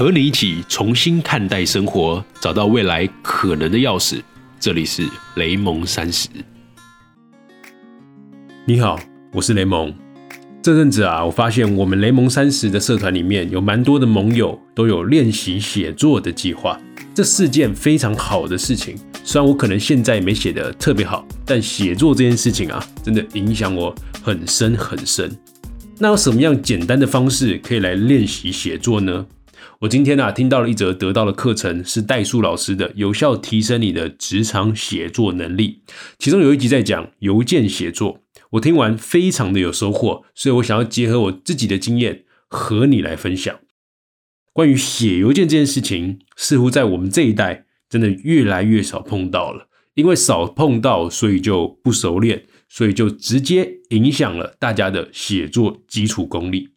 和你一起重新看待生活，找到未来可能的钥匙。这里是雷蒙三十。你好，我是雷蒙。这阵子啊，我发现我们雷蒙三十的社团里面有蛮多的盟友都有练习写作的计划，这是件非常好的事情。虽然我可能现在没写的特别好，但写作这件事情啊，真的影响我很深很深。那有什么样简单的方式可以来练习写作呢？我今天啊听到了一则得到的课程，是代数老师的有效提升你的职场写作能力。其中有一集在讲邮件写作，我听完非常的有收获，所以我想要结合我自己的经验和你来分享。关于写邮件这件事情，似乎在我们这一代真的越来越少碰到了，因为少碰到，所以就不熟练，所以就直接影响了大家的写作基础功力。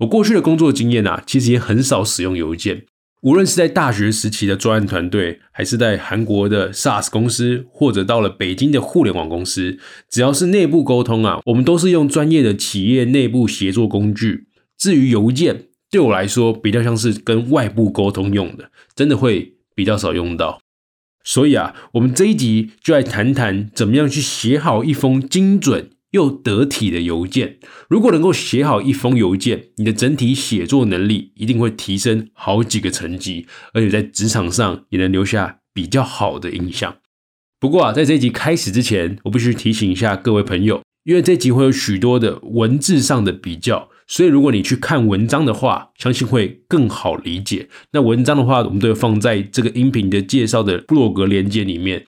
我过去的工作经验啊，其实也很少使用邮件。无论是在大学时期的专案团队，还是在韩国的 SaaS 公司，或者到了北京的互联网公司，只要是内部沟通啊，我们都是用专业的企业内部协作工具。至于邮件，对我来说比较像是跟外部沟通用的，真的会比较少用到。所以啊，我们这一集就来谈谈怎么样去写好一封精准。又得体的邮件，如果能够写好一封邮件，你的整体写作能力一定会提升好几个层级，而且在职场上也能留下比较好的印象。不过啊，在这集开始之前，我必须提醒一下各位朋友，因为这集会有许多的文字上的比较，所以如果你去看文章的话，相信会更好理解。那文章的话，我们都会放在这个音频的介绍的布洛格连接里面。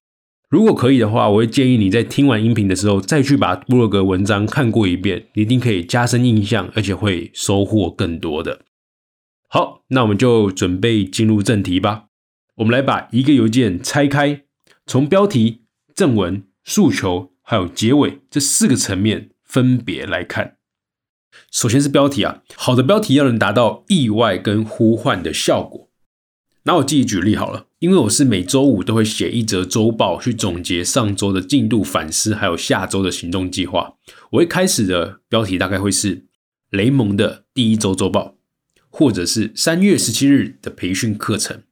如果可以的话，我会建议你在听完音频的时候，再去把布洛格文章看过一遍，一定可以加深印象，而且会收获更多的。好，那我们就准备进入正题吧。我们来把一个邮件拆开，从标题、正文、诉求还有结尾这四个层面分别来看。首先是标题啊，好的标题要能达到意外跟呼唤的效果。那我自己举例好了，因为我是每周五都会写一则周报，去总结上周的进度反思，还有下周的行动计划。我一开始的标题大概会是雷蒙的第一周周报，或者是三月十七日的培训课程。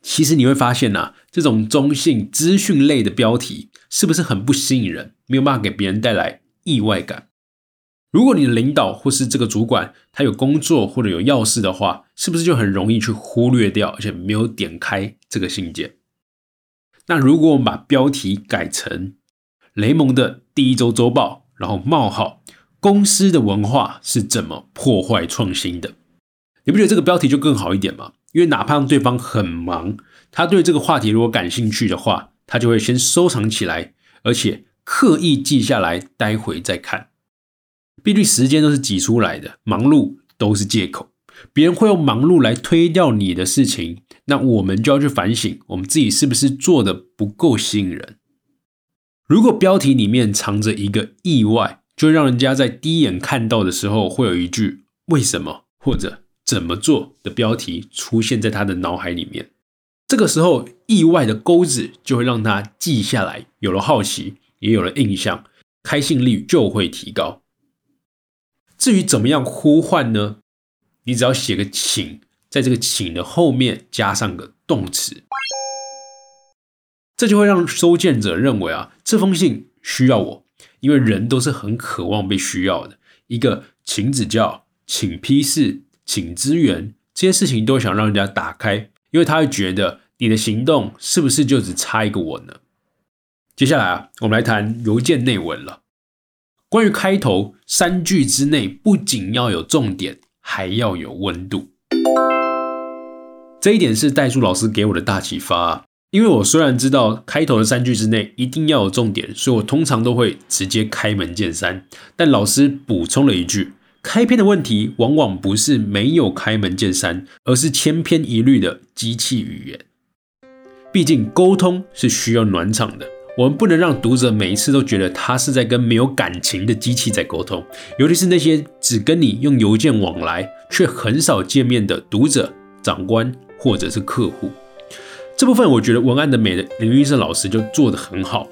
其实你会发现呐，这种中性资讯类的标题是不是很不吸引人，没有办法给别人带来意外感？如果你的领导或是这个主管他有工作或者有要事的话，是不是就很容易去忽略掉，而且没有点开这个信件？那如果我们把标题改成雷蒙的第一周周报，然后冒号公司的文化是怎么破坏创新的？你不觉得这个标题就更好一点吗？因为哪怕对方很忙，他对这个话题如果感兴趣的话，他就会先收藏起来，而且刻意记下来，待会再看。毕竟时间都是挤出来的，忙碌都是借口。别人会用忙碌来推掉你的事情，那我们就要去反省，我们自己是不是做的不够吸引人。如果标题里面藏着一个意外，就让人家在第一眼看到的时候，会有一句“为什么”或者“怎么做”的标题出现在他的脑海里面。这个时候，意外的钩子就会让他记下来，有了好奇，也有了印象，开信率就会提高。至于怎么样呼唤呢？你只要写个请，在这个请的后面加上个动词，这就会让收件者认为啊，这封信需要我，因为人都是很渴望被需要的。一个请指教、请批示、请支援这些事情，都想让人家打开，因为他会觉得你的行动是不是就只差一个我呢？接下来啊，我们来谈邮件内文了。关于开头三句之内，不仅要有重点，还要有温度。这一点是代数老师给我的大启发。因为我虽然知道开头的三句之内一定要有重点，所以我通常都会直接开门见山。但老师补充了一句：开篇的问题往往不是没有开门见山，而是千篇一律的机器语言。毕竟沟通是需要暖场的。我们不能让读者每一次都觉得他是在跟没有感情的机器在沟通，尤其是那些只跟你用邮件往来却很少见面的读者、长官或者是客户。这部分我觉得文案的美的林玉胜老师就做得很好，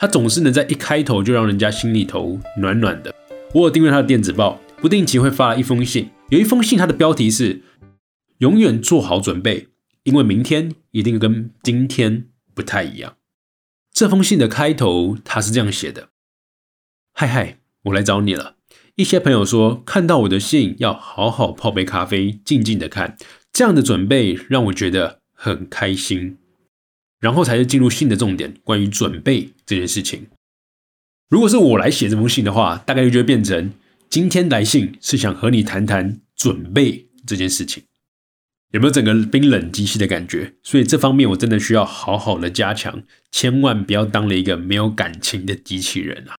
他总是能在一开头就让人家心里头暖暖的。我有订阅他的电子报，不定期会发一封信，有一封信它的标题是永远做好准备，因为明天一定跟今天不太一样。这封信的开头他是这样写的：“嗨嗨，我来找你了。一些朋友说看到我的信要好好泡杯咖啡，静静的看，这样的准备让我觉得很开心。然后才是进入信的重点，关于准备这件事情。如果是我来写这封信的话，大概率就会变成今天来信是想和你谈谈准备这件事情。”有没有整个冰冷机器的感觉？所以这方面我真的需要好好的加强，千万不要当了一个没有感情的机器人啊！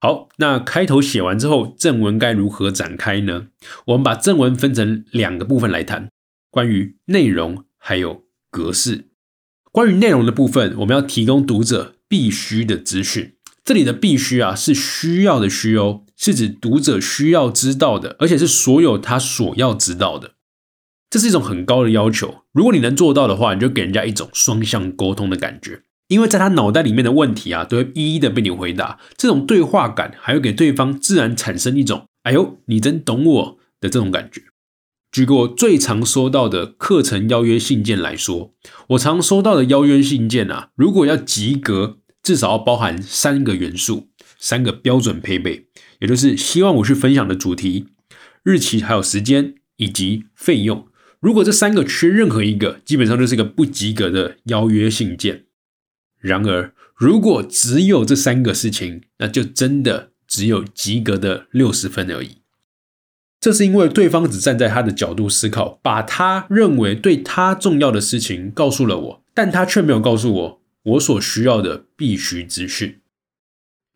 好，那开头写完之后，正文该如何展开呢？我们把正文分成两个部分来谈，关于内容还有格式。关于内容的部分，我们要提供读者必须的资讯。这里的必须啊，是需要的需哦，是指读者需要知道的，而且是所有他所要知道的。这是一种很高的要求，如果你能做到的话，你就给人家一种双向沟通的感觉，因为在他脑袋里面的问题啊，都会一一的被你回答。这种对话感，还会给对方自然产生一种“哎呦，你真懂我”的这种感觉。举个我最常收到的课程邀约信件来说，我常收到的邀约信件啊，如果要及格，至少要包含三个元素，三个标准配备，也就是希望我去分享的主题、日期、还有时间以及费用。如果这三个缺任何一个，基本上就是一个不及格的邀约信件。然而，如果只有这三个事情，那就真的只有及格的六十分而已。这是因为对方只站在他的角度思考，把他认为对他重要的事情告诉了我，但他却没有告诉我我所需要的必须资讯。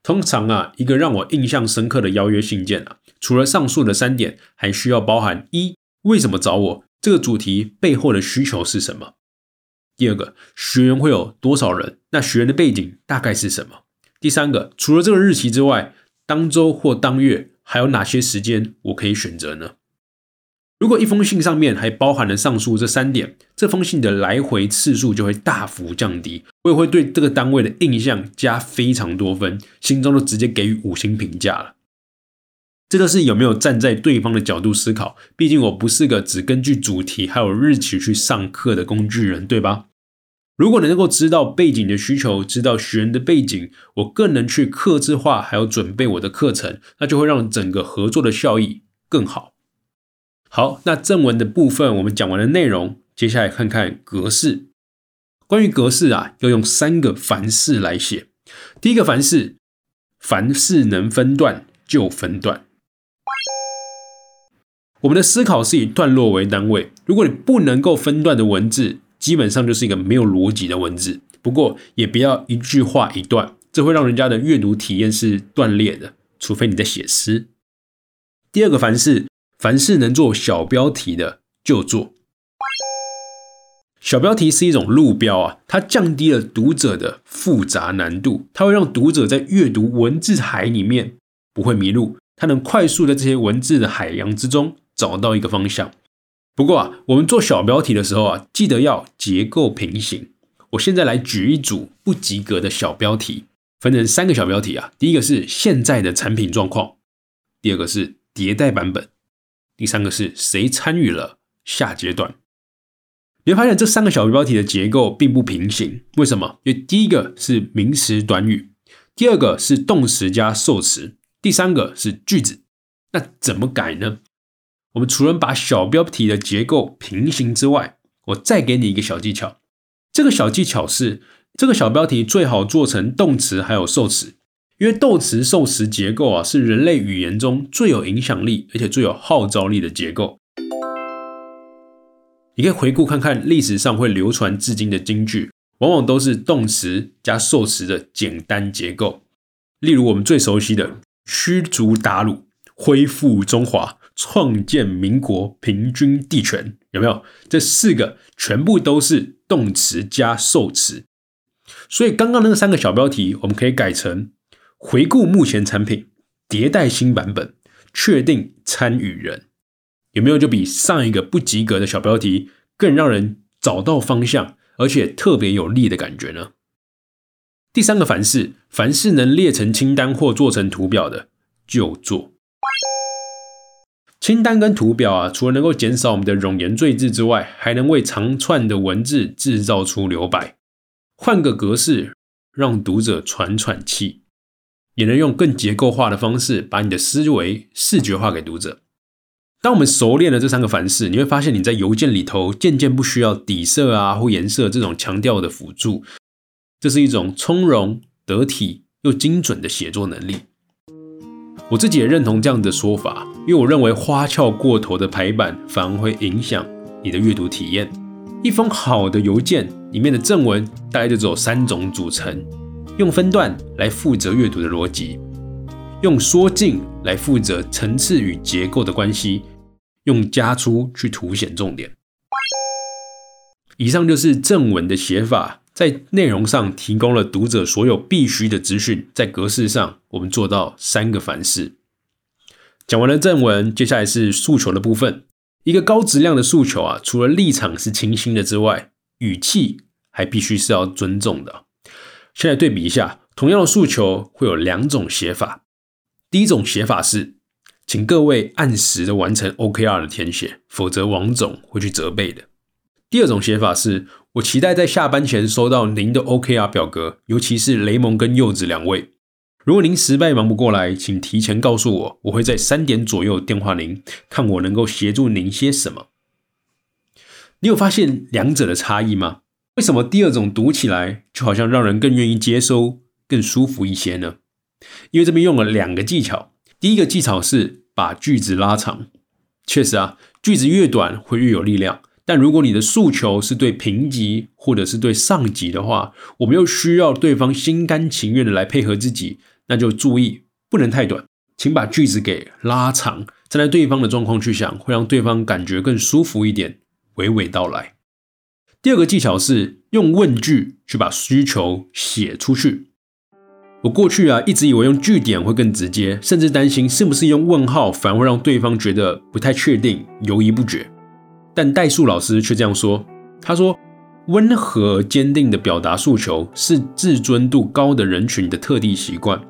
通常啊，一个让我印象深刻的邀约信件啊，除了上述的三点，还需要包含一为什么找我。这个主题背后的需求是什么？第二个，学员会有多少人？那学员的背景大概是什么？第三个，除了这个日期之外，当周或当月还有哪些时间我可以选择呢？如果一封信上面还包含了上述这三点，这封信的来回次数就会大幅降低，我也会对这个单位的印象加非常多分，心中都直接给予五星评价了。这个是有没有站在对方的角度思考？毕竟我不是个只根据主题还有日期去上课的工具人，对吧？如果能够知道背景的需求，知道学员的背景，我更能去克制化，还有准备我的课程，那就会让整个合作的效益更好。好，那正文的部分我们讲完了内容，接下来看看格式。关于格式啊，要用三个凡事来写。第一个凡事，凡事能分段就分段。我们的思考是以段落为单位。如果你不能够分段的文字，基本上就是一个没有逻辑的文字。不过也不要一句话一段，这会让人家的阅读体验是断裂的。除非你在写诗。第二个凡是，凡是能做小标题的就做。小标题是一种路标啊，它降低了读者的复杂难度，它会让读者在阅读文字海里面不会迷路，它能快速在这些文字的海洋之中。找到一个方向。不过啊，我们做小标题的时候啊，记得要结构平行。我现在来举一组不及格的小标题，分成三个小标题啊。第一个是现在的产品状况，第二个是迭代版本，第三个是谁参与了下阶段。你会发现这三个小标题的结构并不平行，为什么？因为第一个是名词短语，第二个是动词加受词，第三个是句子。那怎么改呢？我们除了把小标题的结构平行之外，我再给你一个小技巧。这个小技巧是，这个小标题最好做成动词还有受词，因为动词受词结构啊是人类语言中最有影响力而且最有号召力的结构。你可以回顾看看历史上会流传至今的金句，往往都是动词加受词的简单结构。例如我们最熟悉的“驱逐鞑虏”。恢复中华，创建民国，平均地权，有没有？这四个全部都是动词加受词，所以刚刚那个三个小标题，我们可以改成回顾目前产品，迭代新版本，确定参与人，有没有？就比上一个不及格的小标题更让人找到方向，而且特别有力的感觉呢？第三个凡事，凡是能列成清单或做成图表的，就做。清单跟图表啊，除了能够减少我们的冗言赘字之外，还能为长串的文字制造出留白。换个格式，让读者喘喘气，也能用更结构化的方式，把你的思维视觉化给读者。当我们熟练了这三个凡事，你会发现你在邮件里头渐渐不需要底色啊或颜色这种强调的辅助，这是一种从容得体又精准的写作能力。我自己也认同这样的说法，因为我认为花俏过头的排版反而会影响你的阅读体验。一封好的邮件里面的正文大概就只有三种组成：用分段来负责阅读的逻辑，用缩进来负责层次与结构的关系。用加粗去凸显重点。以上就是正文的写法，在内容上提供了读者所有必须的资讯，在格式上我们做到三个凡事。讲完了正文，接下来是诉求的部分。一个高质量的诉求啊，除了立场是清新的之外，语气还必须是要尊重的。现在对比一下，同样的诉求会有两种写法。第一种写法是。请各位按时的完成 OKR 的填写，否则王总会去责备的。第二种写法是，我期待在下班前收到您的 OKR 表格，尤其是雷蒙跟柚子两位。如果您实在忙不过来，请提前告诉我，我会在三点左右电话您，看我能够协助您些什么。你有发现两者的差异吗？为什么第二种读起来就好像让人更愿意接收、更舒服一些呢？因为这边用了两个技巧。第一个技巧是把句子拉长。确实啊，句子越短会越有力量。但如果你的诉求是对平级或者是对上级的话，我们又需要对方心甘情愿的来配合自己，那就注意不能太短，请把句子给拉长，站在对方的状况去想，会让对方感觉更舒服一点，娓娓道来。第二个技巧是用问句去把需求写出去。我过去啊，一直以为用句点会更直接，甚至担心是不是用问号反而会让对方觉得不太确定，犹疑不决。但代数老师却这样说：“他说，温和坚定的表达诉求是自尊度高的人群的特地习惯，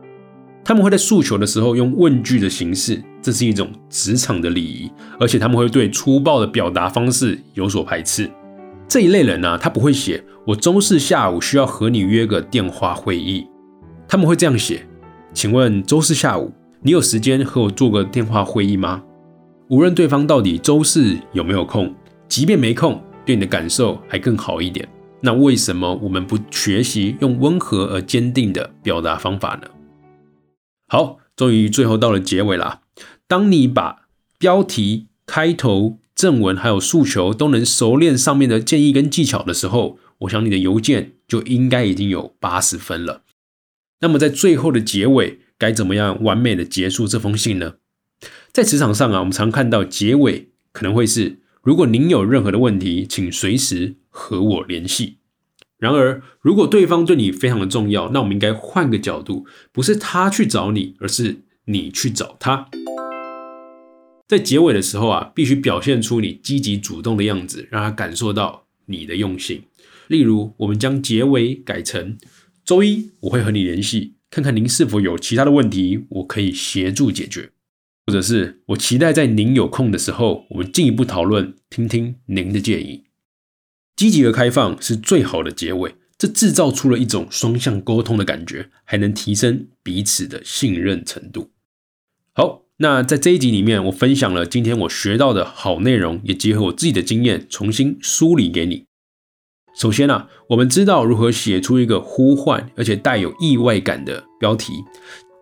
他们会在诉求的时候用问句的形式，这是一种职场的礼仪，而且他们会对粗暴的表达方式有所排斥。这一类人呢，他不会写‘我周四下午需要和你约个电话会议’。”他们会这样写：“请问周四下午你有时间和我做个电话会议吗？”无论对方到底周四有没有空，即便没空，对你的感受还更好一点。那为什么我们不学习用温和而坚定的表达方法呢？好，终于最后到了结尾啦。当你把标题、开头、正文还有诉求都能熟练上面的建议跟技巧的时候，我想你的邮件就应该已经有八十分了。那么在最后的结尾，该怎么样完美的结束这封信呢？在职场上啊，我们常看到结尾可能会是：如果您有任何的问题，请随时和我联系。然而，如果对方对你非常的重要，那我们应该换个角度，不是他去找你，而是你去找他。在结尾的时候啊，必须表现出你积极主动的样子，让他感受到你的用心。例如，我们将结尾改成。周一我会和你联系，看看您是否有其他的问题，我可以协助解决，或者是我期待在您有空的时候，我们进一步讨论，听听您的建议。积极而开放是最好的结尾，这制造出了一种双向沟通的感觉，还能提升彼此的信任程度。好，那在这一集里面，我分享了今天我学到的好内容，也结合我自己的经验，重新梳理给你。首先啊，我们知道如何写出一个呼唤而且带有意外感的标题。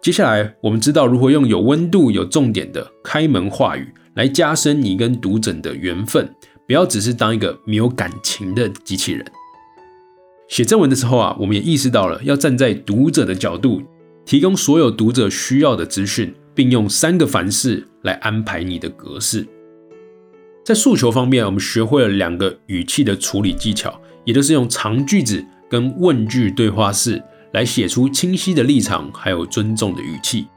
接下来，我们知道如何用有温度、有重点的开门话语来加深你跟读者的缘分，不要只是当一个没有感情的机器人。写正文的时候啊，我们也意识到了要站在读者的角度，提供所有读者需要的资讯，并用三个凡事来安排你的格式。在诉求方面，我们学会了两个语气的处理技巧。也就是用长句子跟问句对话式来写出清晰的立场，还有尊重的语气。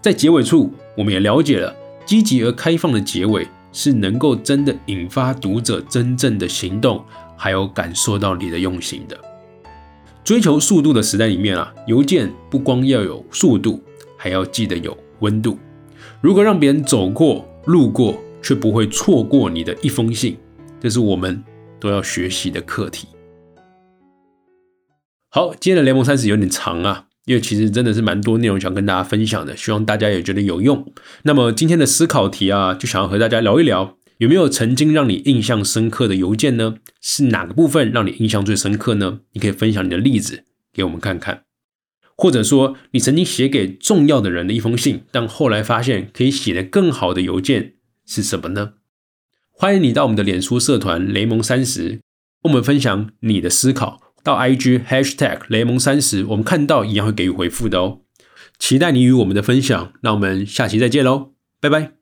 在结尾处，我们也了解了积极而开放的结尾是能够真的引发读者真正的行动，还有感受到你的用心的。追求速度的时代里面啊，邮件不光要有速度，还要记得有温度。如何让别人走过、路过却不会错过你的一封信，这是我们都要学习的课题。好，今天的联盟三十有点长啊，因为其实真的是蛮多内容想跟大家分享的，希望大家也觉得有用。那么今天的思考题啊，就想要和大家聊一聊，有没有曾经让你印象深刻的邮件呢？是哪个部分让你印象最深刻呢？你可以分享你的例子给我们看看，或者说你曾经写给重要的人的一封信，但后来发现可以写得更好的邮件是什么呢？欢迎你到我们的脸书社团雷蒙三十，跟我们分享你的思考。到 IG hashtag 雷蒙三十，我们看到一样会给予回复的哦。期待你与我们的分享，那我们下期再见喽，拜拜。